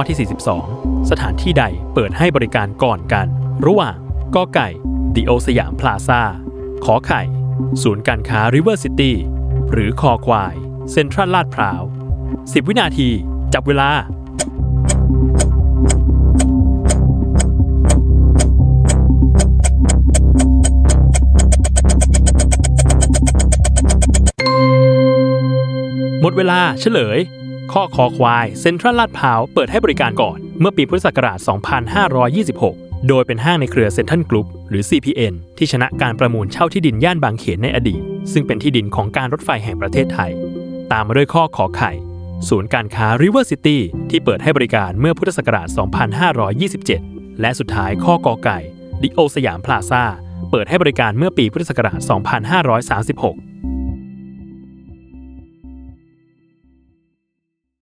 ข้อที่ 42 สถานที่ใดเปิดให้บริการก่อนกัน ระหว่างกอไก่ดิโอสยามพลาซาขอไข่ ศูนย์การค้า River City หรือคอควาย เซ็นทรัลลาดพร้าว 10 วินาที จับเวลาหมดเวลาเฉลย ข้อคอควายเซ็นทรัลลาดพร้าวเปิดให้บริการก่อน เมื่อปีพุทธศักราช 2526 โดยเป็นห้างในเครือเซ็นทรัลกรุ๊ปหรือ CPN ที่ชนะการประมูลเช่าที่ดินย่านบางเขนในอดีต ซึ่งเป็นที่ดินของการรถไฟแห่งประเทศไทย ตามมาด้วยข้อขอไข่ ศูนย์การค้า River City ที่เปิดให้บริการเมื่อพุทธศักราช 2527 และสุดท้ายข้อกอไก่ดิโอลด์สยามพลาซาเปิดให้บริการเมื่อปีพุทธศักราช 2536